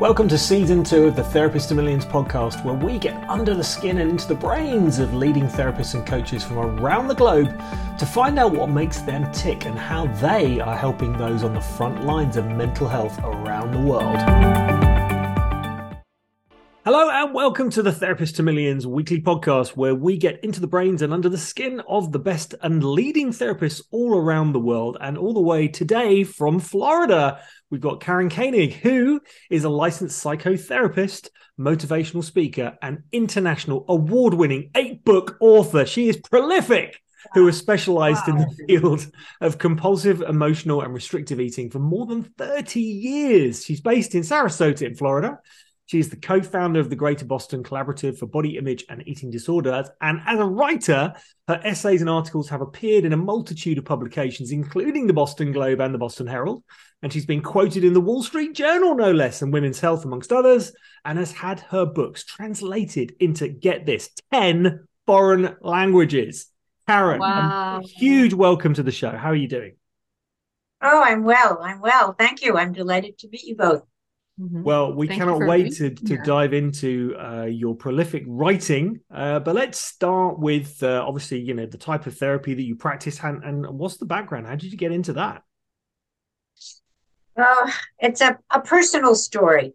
Welcome to season two of the Therapist to Millions podcast, where we get under the skin and into the brains of leading therapists and coaches from around the globe to find out what makes them tick and how they are helping those on the front lines of mental health around the world. Hello and welcome to the Therapist to Millions weekly podcast where we get into the brains and under the skin of the best and leading therapists all around the world and all the way today from Florida. We've got Karen Koenig, who is a licensed psychotherapist, motivational speaker, and international award winning eight book author. She is prolific who has specialized wow. in the field of compulsive, emotional, and restrictive eating for more than 30 years. She's based in Sarasota, in Florida. She is the co founder of the Greater Boston Collaborative for Body Image and Eating Disorders. And as a writer, her essays and articles have appeared in a multitude of publications, including the Boston Globe and the Boston Herald. And she's been quoted in the Wall Street Journal, no less, and Women's Health, amongst others, and has had her books translated into, get this, 10 foreign languages. Karen, wow. a huge welcome to the show. How are you doing? Oh, I'm well. I'm well. Thank you. I'm delighted to meet you both. Mm-hmm. Well, we Thank cannot wait to, to dive into uh, your prolific writing. Uh, but let's start with uh, obviously, you know, the type of therapy that you practice and, and what's the background? How did you get into that? Well, it's a, a personal story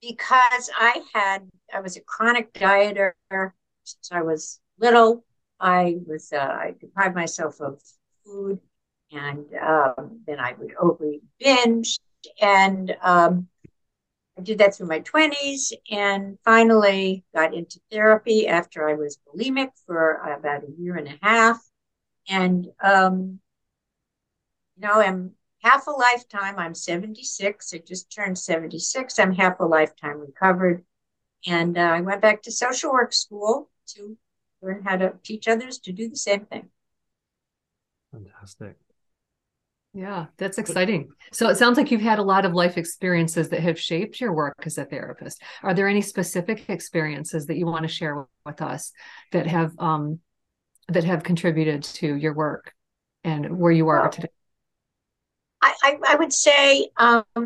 because I had, I was a chronic dieter since I was little. I was, uh, I deprived myself of food and um, then I would overeat binge. And um, I did that through my 20s and finally got into therapy after I was bulimic for about a year and a half. And, um, you know, I'm half a lifetime. I'm 76. I just turned 76. I'm half a lifetime recovered. And uh, I went back to social work school to learn how to teach others to do the same thing. Fantastic. Yeah, that's exciting. So it sounds like you've had a lot of life experiences that have shaped your work as a therapist. Are there any specific experiences that you want to share with us that have um, that have contributed to your work and where you are today? I, I, I would say um,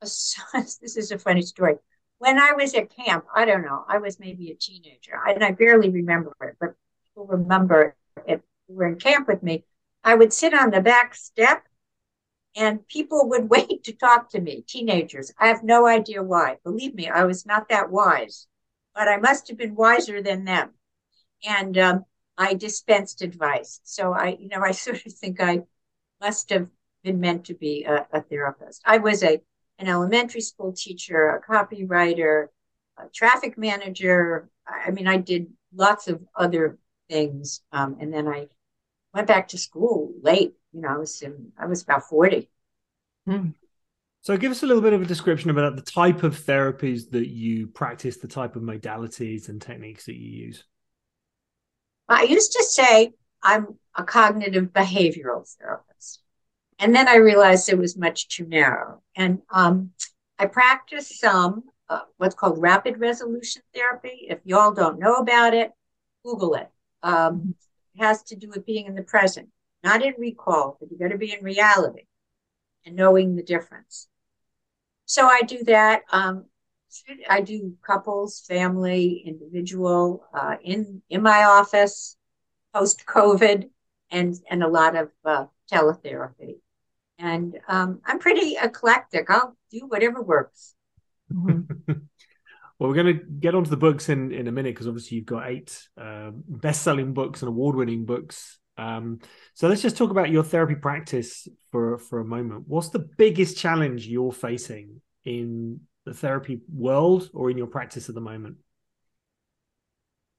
this is a funny story. When I was at camp, I don't know, I was maybe a teenager, and I barely remember it, but people remember it. Were in camp with me. I would sit on the back step and people would wait to talk to me, teenagers. I have no idea why. Believe me, I was not that wise, but I must have been wiser than them. And um, I dispensed advice. So I, you know, I sort of think I must have been meant to be a, a therapist. I was a an elementary school teacher, a copywriter, a traffic manager. I mean, I did lots of other things, um, and then I went back to school late you know, I was in, I was about 40. Hmm. So give us a little bit of a description about the type of therapies that you practice, the type of modalities and techniques that you use. I used to say I'm a cognitive behavioral therapist. And then I realized it was much too narrow. And um, I practice some uh, what's called rapid resolution therapy. If y'all don't know about it, Google it. Um, it has to do with being in the present not in recall, but you got to be in reality and knowing the difference. So I do that. Um, I do couples, family, individual, uh, in in my office, post COVID, and and a lot of uh, teletherapy. And um, I'm pretty eclectic. I'll do whatever works. Mm-hmm. well, we're going to get onto the books in in a minute because obviously you've got eight uh, best-selling books and award-winning books um, so let's just talk about your therapy practice for for a moment. What's the biggest challenge you're facing in the therapy world or in your practice at the moment?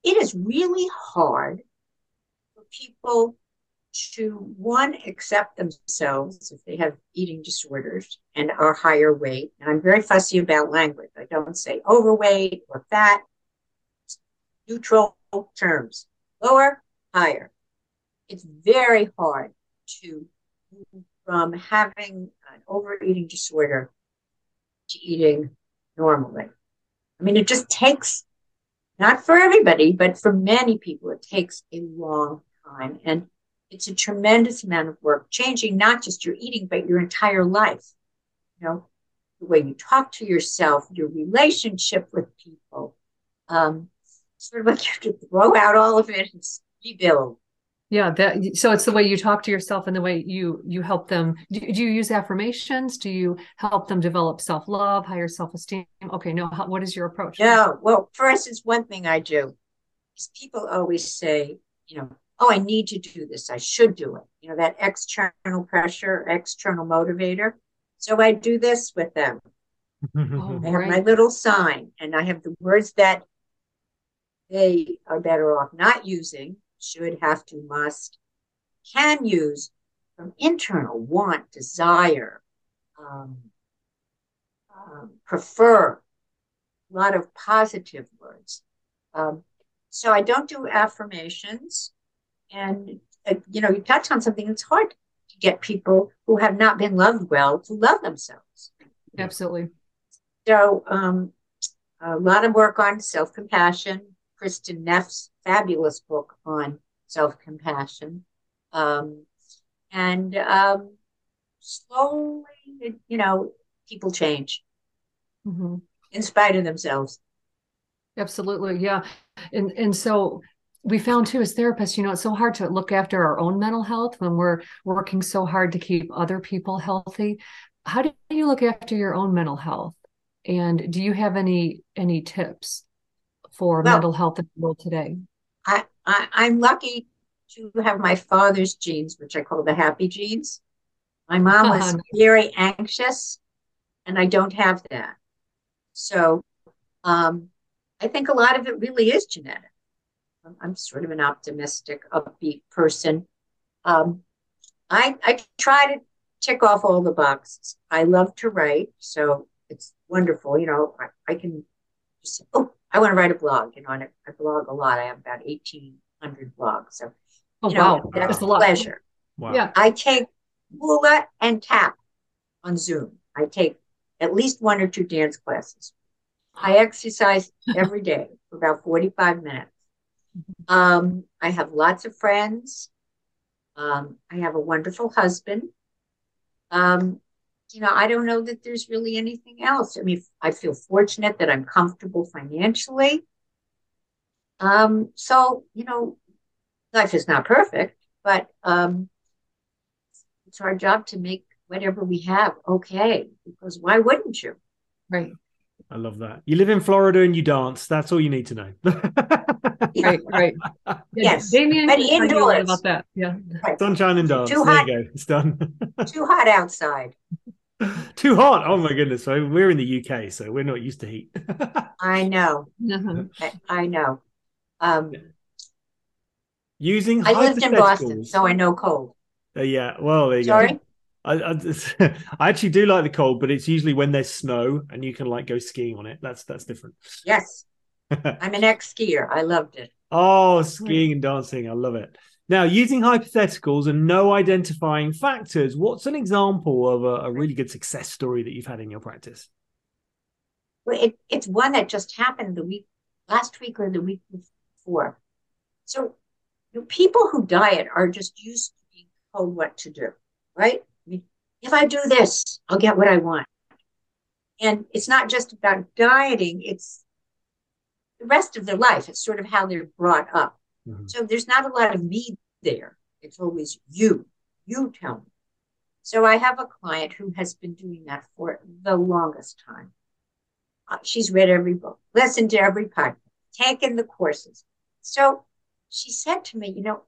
It is really hard for people to one accept themselves if they have eating disorders and are higher weight. And I'm very fussy about language. I don't say overweight or fat. Neutral terms. Lower, higher it's very hard to from having an overeating disorder to eating normally. I mean, it just takes, not for everybody, but for many people, it takes a long time. And it's a tremendous amount of work, changing not just your eating, but your entire life. You know, the way you talk to yourself, your relationship with people. Um, sort of like you have to throw out all of it and rebuild. Yeah, that so it's the way you talk to yourself and the way you you help them. Do, do you use affirmations? Do you help them develop self love, higher self esteem? Okay, no. How, what is your approach? yeah well, for instance, one thing I do is people always say, you know, oh, I need to do this. I should do it. You know, that external pressure, external motivator. So I do this with them. Oh, I have right. my little sign and I have the words that they are better off not using should, have to, must, can use from internal want, desire, um, um, prefer, a lot of positive words. Um, so I don't do affirmations. And, uh, you know, you touch on something that's hard to get people who have not been loved well to love themselves. Absolutely. So, um, a lot of work on self compassion. Kristin Neff's fabulous book on self compassion. Um, and um, slowly, you know, people change Mhm. in spite of themselves. Absolutely. Yeah. And and so we found too as therapists, you know, it's so hard to look after our own mental health when we're working so hard to keep other people healthy. How do you look after your own mental health? And do you have any any tips for Well- mental health in the world today? I, I, I'm lucky to have my father's genes, which I call the happy genes. My mom was very anxious, and I don't have that. So um, I think a lot of it really is genetic. I'm, I'm sort of an optimistic, upbeat person. Um, I, I try to tick off all the boxes. I love to write, so it's wonderful. You know, I, I can just, oh, I want to write a blog. You know, and I, I blog a lot. I have about 1,800 blogs. So, Oh you know, wow, that's that's a a lot. pleasure. Wow. Yeah. I take hula and tap on Zoom. I take at least one or two dance classes. I exercise every day for about 45 minutes. Um, I have lots of friends. Um, I have a wonderful husband. Um, you know, I don't know that there's really anything else. I mean, I feel fortunate that I'm comfortable financially. Um, so, you know, life is not perfect, but um, it's our job to make whatever we have okay, because why wouldn't you? Right. I love that. You live in Florida and you dance. That's all you need to know. Right. Right. Yeah, Yes, Damian but can tell you a lot indoors. about that. Yeah. Sunshine and dance. Too there hot. you go. It's done. Too hot outside. Too hot. Oh my goodness. So we're in the UK, so we're not used to heat. I know. Uh-huh. I, I know. Um, Using I lived in Boston, so I know cold. Uh, yeah. Well, there you Sorry. go. I, I, I actually do like the cold, but it's usually when there's snow and you can like go skiing on it. That's that's different. Yes, I'm an ex skier. I loved it. Oh, skiing and dancing. I love it. Now, using hypotheticals and no identifying factors, what's an example of a, a really good success story that you've had in your practice? Well, it, it's one that just happened the week last week or the week before. So, you know, people who diet are just used to being told what to do, right? I mean, if I do this, I'll get what I want. And it's not just about dieting; it's the rest of their life. It's sort of how they're brought up. Mhm. So there's not a lot of me there. It's always you. You tell me. So I have a client who has been doing that for the longest time. Uh, she's read every book, listened to every podcast, taken the courses. So she said to me, you know,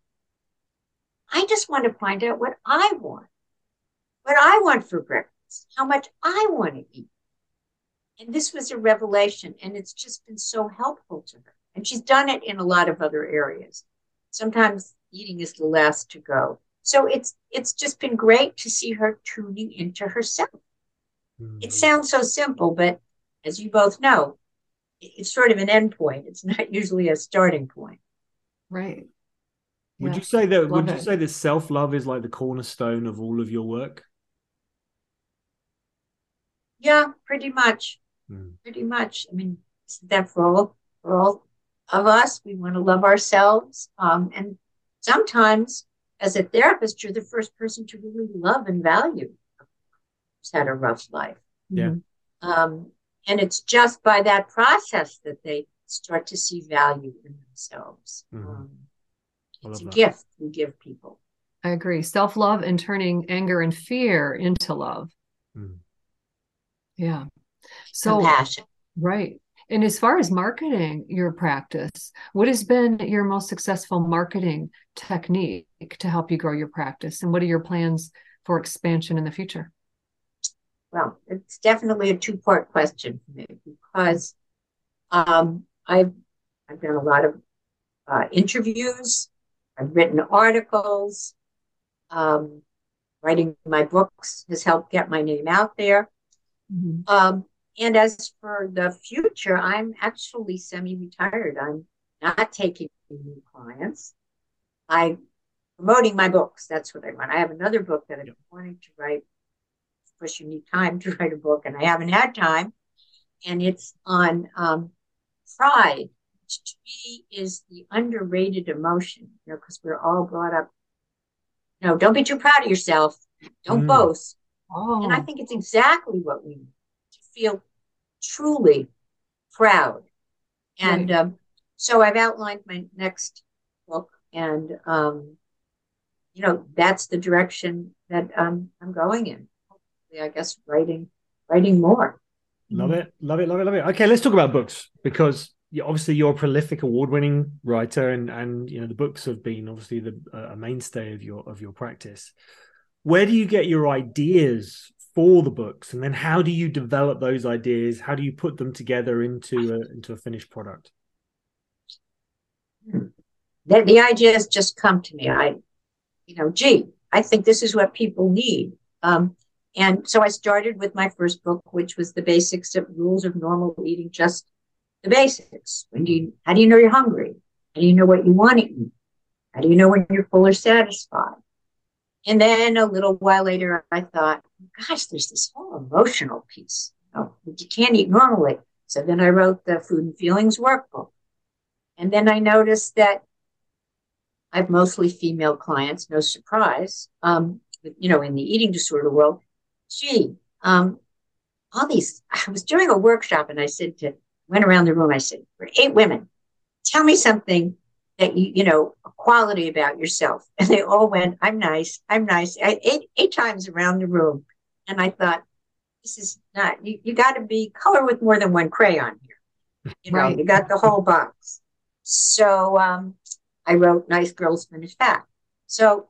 I just want to find out what I want, what I want for breakfast, how much I want to eat. And this was a revelation, and it's just been so helpful to her. And she's done it in a lot of other areas. Sometimes eating is the last to go. So it's it's just been great to see her tuning into herself. Mhm. It sounds so simple, but as you both know, it's sort of an end point. It's not usually a starting point. Right. Would Yeah. you say that? Love would you it. say that self love is like the cornerstone of all of your work? Yeah, pretty much. Mm. Pretty much. I mean, isn't that for all for all of us? We want to love ourselves. Um, and sometimes as a therapist, you're the first person to really love and value who's had a rough life. Yeah. Mhm. Um, and it's just by that process that they start to see value in themselves. Mm-hmm. Um, it's a that. gift we give people. I agree. Self love and turning anger and fear into love. Mm. Yeah. So, Compassion. right. And as far as marketing your practice, what has been your most successful marketing technique to help you grow your practice? And what are your plans for expansion in the future? Well, it's definitely a two part question for me because um, I've, I've done a lot of uh, interviews, I've written articles, um, writing my books has helped get my name out there. Mm-hmm. Um, and as for the future, I'm actually semi-retired. I'm not taking new clients. I'm promoting my books. That's what I want. I have another book that I've been wanting to write. Of course, you need time to write a book, and I haven't had time. And it's on um, pride, which to me is the underrated emotion. You know, because we're all brought up. No, don't be too proud of yourself. Don't mm. boast. Oh. And I think it's exactly what we need to feel truly proud. And right. um, so I've outlined my next book, and um, you know that's the direction that um, I'm going in. Hopefully, I guess writing writing more. Love it, love it, love it, love it. Okay, let's talk about books because obviously you're a prolific, award-winning writer, and and you know the books have been obviously the uh, a mainstay of your of your practice. Where do you get your ideas for the books? And then how do you develop those ideas? How do you put them together into a, into a finished product? The, the ideas just come to me. I you know gee i think this is what people need. Um, and so i started with my first book which was the basics of rules of normal eating just the basics. When do you how do you know you're hungry? How do you know what you want to eat? How do you know when you're full or satisfied and then a little while later, I thought, gosh, there's this whole emotional piece that you can't eat normally. So then I wrote the Food and Feelings workbook. And then I noticed that I have mostly female clients, no surprise, um, you know, in the eating disorder world. Gee, um, all these, I was doing a workshop and I said to, went around the room, I said, for eight women, tell me something that you, you know, quality about yourself. And they all went, I'm nice, I'm nice, eight, eight times around the room. And I thought, this is not, you, you got to be color with more than one crayon here. You know, right. you got the whole box. So um, I wrote Nice Girls Finish Fat. So,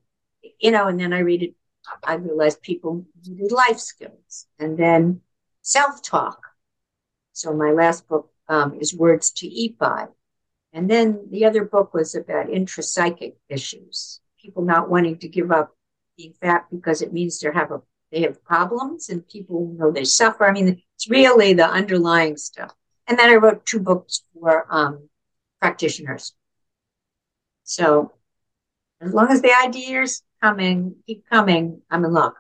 you know, and then I read it, I realized people needed life skills and then self talk. So my last book um, is Words to Eat By. And then the other book was about intrapsychic issues, people not wanting to give up being fat because it means they have a they have problems and people know they suffer. I mean, it's really the underlying stuff. And then I wrote two books for um, practitioners. So as long as the ideas coming, keep coming, I'm in luck.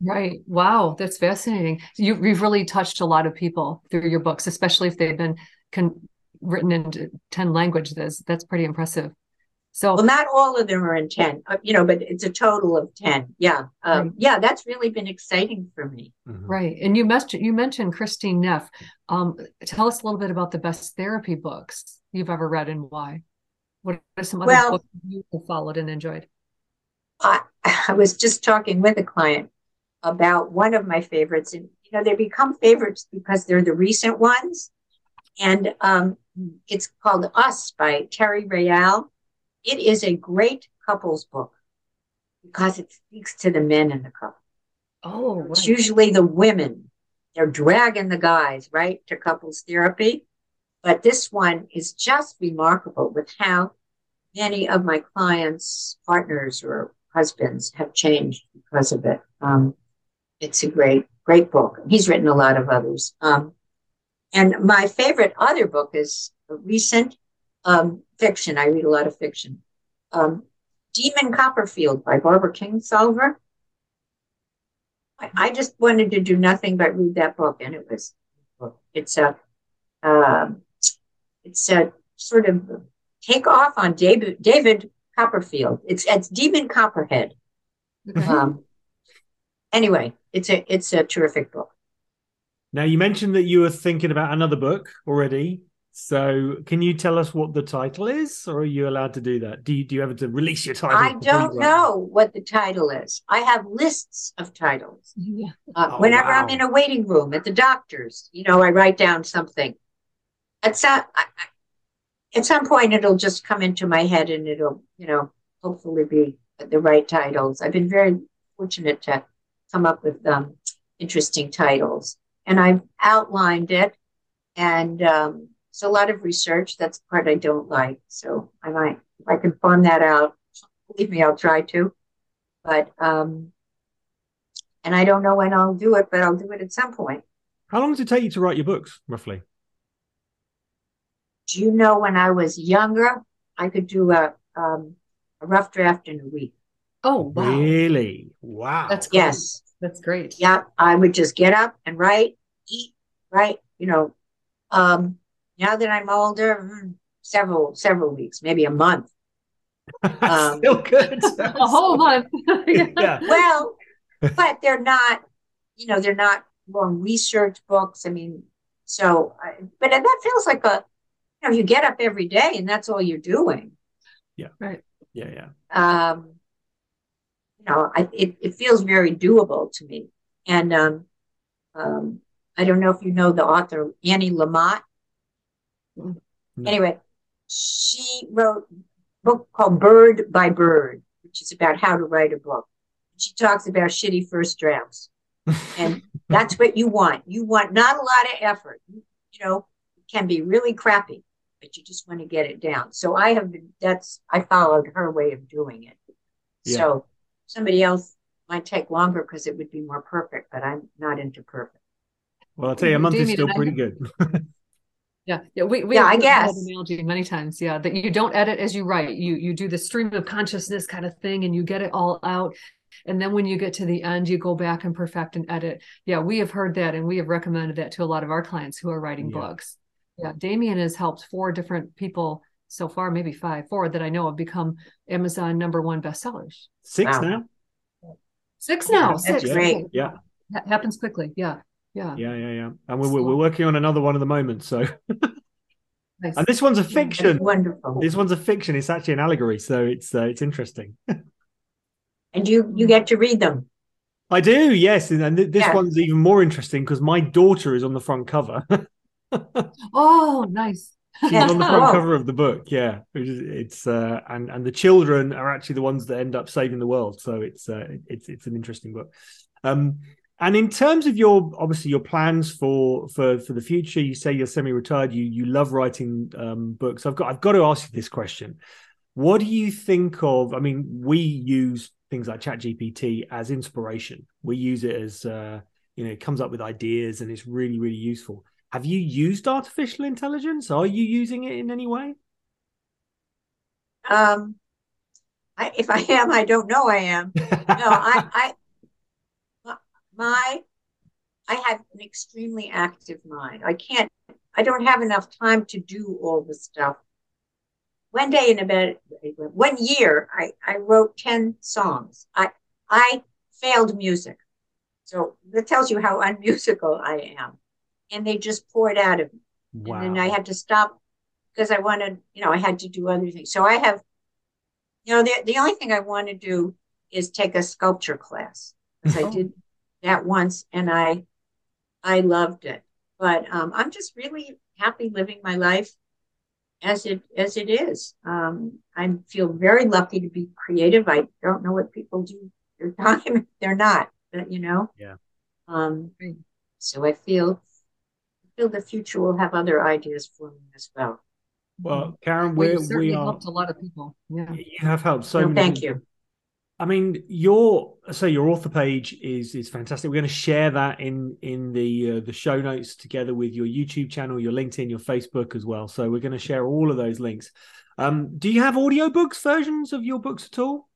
Right. Wow. That's fascinating. You, have really touched a lot of people through your books, especially if they've been con- written in 10 languages. That's pretty impressive. So, well, not all of them are in 10, uh, you know, but it's a total of 10. Yeah. Um, right. Yeah, that's really been exciting for me. Mm-hmm. Right. And you mentioned, you mentioned Christine Neff. Um, tell us a little bit about the best therapy books you've ever read and why. What are some other well, books you have followed and enjoyed? I, I was just talking with a client about one of my favorites, and you know, they become favorites because they're the recent ones. And um, it's called Us by Terry Real. It is a great couples book because it speaks to the men in the couple. Oh, right. it's usually the women. They're dragging the guys, right, to couples therapy. But this one is just remarkable with how many of my clients' partners or husbands have changed because of it. Um, it's a great, great book. He's written a lot of others. Um, and my favorite other book is a recent um, fiction. I read a lot of fiction. Um, Demon Copperfield by Barbara Kingsolver. I, I, just wanted to do nothing but read that book, and it was it's a uh, it's a sort of take off on David David Copperfield. It's it's Demon Copperhead. Mm-hmm. Um, anyway, it's a it's a terrific book. Now you mentioned that you were thinking about another book already. So can you tell us what the title is, or are you allowed to do that? Do you do you have to release your title? I don't know what the title is. I have lists of titles. Yeah. Uh, Oh, whenever I'm in a waiting room at the doctor's, you know, I write down something. At some, I, I- at some point, it'll just come into my head, and it'll, you know, hopefully be the right titles. I've been very fortunate to come up with um, interesting titles, and I've outlined it, and um, it's a lot of research. That's the part I don't like. So I might, if I can farm that out, believe me, I'll try to. But um, and I don't know when I'll do it, but I'll do it at some point. How long does it take you to write your books, roughly? Do you know when I was younger, I could do a um, a rough draft in a week. Oh wow, Really? Wow. that's cool. Yes, that's great. yeah, I would just get up and write, eat, write. You know, um, now that I'm older, mm, several several weeks, maybe a month. um, Still good. A whole month. yeah. Well, but they're not, you know, they're not long research books. I mean, so, I, but that feels like a, you know, you get up every day and that's all you're doing. Yeah. Right. Yeah, yeah. Um, you know, I, it, it feels very doable to me. And um, um, I don't know if you know the author Annie Lamott. No. Anyway, she wrote a book called Bird by Bird, which is about how to write a book. She talks about shitty first drafts. And that's what you want. You want not a lot of effort. You, you know, it can be really crappy, but you just want to get it down. So I have been, that's, I followed her way of doing it. Yeah. So somebody else might take longer because it would be more perfect, but I'm not into perfect. Well, I'll tell you, a month is still pretty good. Yeah, yeah, we, we Yeah, I we've guess. analogy many times. Yeah, that you don't edit as you write. You you do the stream of consciousness kind of thing, and you get it all out. And then when you get to the end, you go back and perfect and edit. Yeah, we have heard that, and we have recommended that to a lot of our clients who are writing Yeah. books. Yeah, Damian has helped four different people so far, maybe five, four that I know have become Amazon number one bestsellers. Six Wow. now? Six now. That's six. great. Yeah. Ha- happens quickly. Yeah, yeah. Yeah, yeah, yeah. And we're, we're we're working on another one at the moment. So, Nice. and this one's a That's fiction. wonderful. This one's a fiction. It's actually an allegory, so it's uh, it's interesting. And you, you get to read them. I do, yes, and, and th- this Yeah. one's even more interesting because my daughter is on the front cover. Oh, nice. She's on the front Oh. cover of the book. Yeah, it's uh, and and the children are actually the ones that end up saving the world. So it's uh, it's it's an interesting book. Um, and in terms of your obviously your plans for for for the future, you say you're semi-retired. You you love writing um, books. I've got I've got to ask you this question. What do you think of? I mean, we use things like ChatGPT as inspiration. We use it as uh, you know, it comes up with ideas and it's really really useful. Have you used artificial intelligence? Are you using it in any way? Um, I, if I am, I don't know I am. No, I, I, my, I have an extremely active mind. I can't, I don't have enough time to do all the stuff. One day in about one year, I, I wrote 10 songs. I, I failed music. So that tells you how unmusical I am. And they just poured out of me. wow. And then I had to stop because I wanted, you know, I had to do other things. So I have, you know, the, the only thing I want to do is take a sculpture class because I Oh. did that once and I, I loved it. But um, I'm just really happy living my life as it as it is. Um, I feel very lucky to be creative. I don't know what people do their time if they're not, but you know. Yeah. Um, so I feel feel the future will have other ideas for me as well. Well, Karen, we're, you certainly we are. helped a lot of people. Yeah. You have helped so No, many. thank you. I mean, your so your author page is is fantastic. We're going to share that in in the uh, the show notes together with your YouTube channel, your LinkedIn, your Facebook as well. So we're going to share all of those links. Um, do you have audiobooks versions of your books at all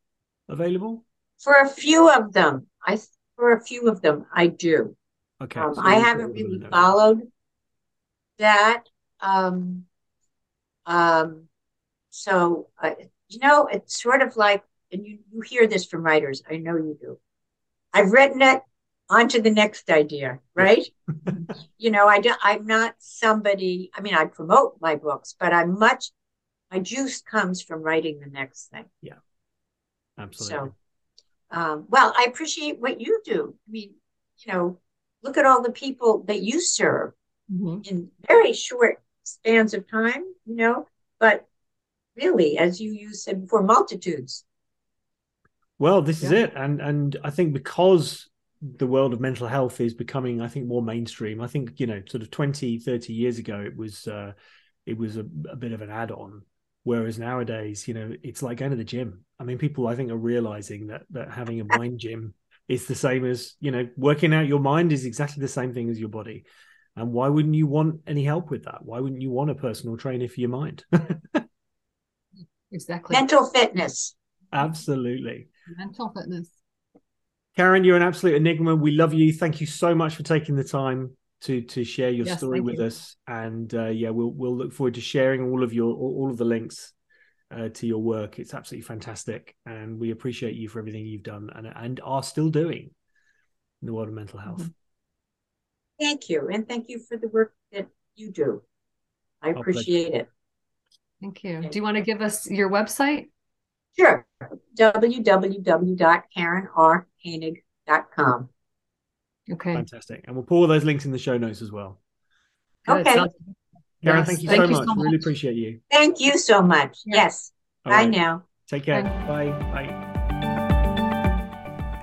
available? For a few of them, I for a few of them I do. Okay, Um, so I haven't all of them really followed that. Um, um, so uh, you know, it's sort of like, and you you hear this from writers. I know you do. I've written it. on to the next idea, right? you know, I do, I'm not somebody, I mean, I promote my books, but I'm much, my juice comes from writing the next thing. Yeah, absolutely. So, um, well, I appreciate what you do. I mean, you know, look at all the people that you serve mm-hmm. in very short spans of time, you know, but really, as you, you said before, multitudes. Well, this yeah. is it. And and I think because the world of mental health is becoming i think more mainstream i think you know sort of 20 30 years ago it was uh it was a, a bit of an add-on whereas nowadays you know it's like going to the gym i mean people i think are realizing that that having a mind gym is the same as you know working out your mind is exactly the same thing as your body and why wouldn't you want any help with that why wouldn't you want a personal trainer for your mind exactly mental fitness absolutely mental fitness Karen, you're an absolute enigma. We love you. Thank you so much for taking the time to to share your yes, story with you. us. And uh, yeah, we'll we'll look forward to sharing all of your all of the links uh, to your work. It's absolutely fantastic, and we appreciate you for everything you've done and and are still doing in the world of mental health. Mm-hmm. Thank you, and thank you for the work that you do. I oh, appreciate it. Thank you. Do you want to give us your website? Sure. www.karenrkoenig.com. Okay. Fantastic. And we'll put all those links in the show notes as well. Okay. Karen, yes. thank you, thank so, you much. so, much. Really appreciate you. Thank you so much. Yeah. Yes. All Bye right. now. Take care. Bye. Bye. Bye.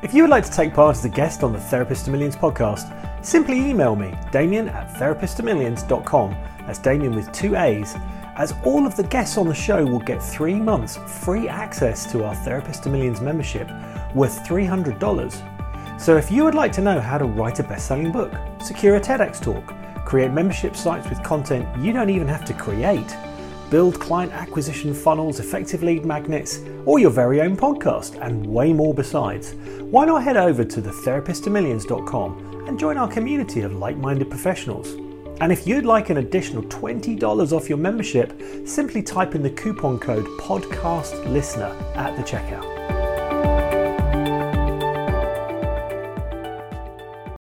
If you would like to take part as a guest on the Therapist to Millions podcast, simply email me, Damian at therapisttomillions.com. That's Damian with two A's as all of the guests on the show will get three months free access to our Therapist to Millions membership worth $300. So if you would like to know how to write a best selling book, secure a TEDx talk, create membership sites with content you don't even have to create, build client acquisition funnels, effective lead magnets, or your very own podcast, and way more besides, why not head over to therapisttomillions.com and join our community of like minded professionals? And if you'd like an additional $20 off your membership, simply type in the coupon code PODCASTLISTENER at the checkout.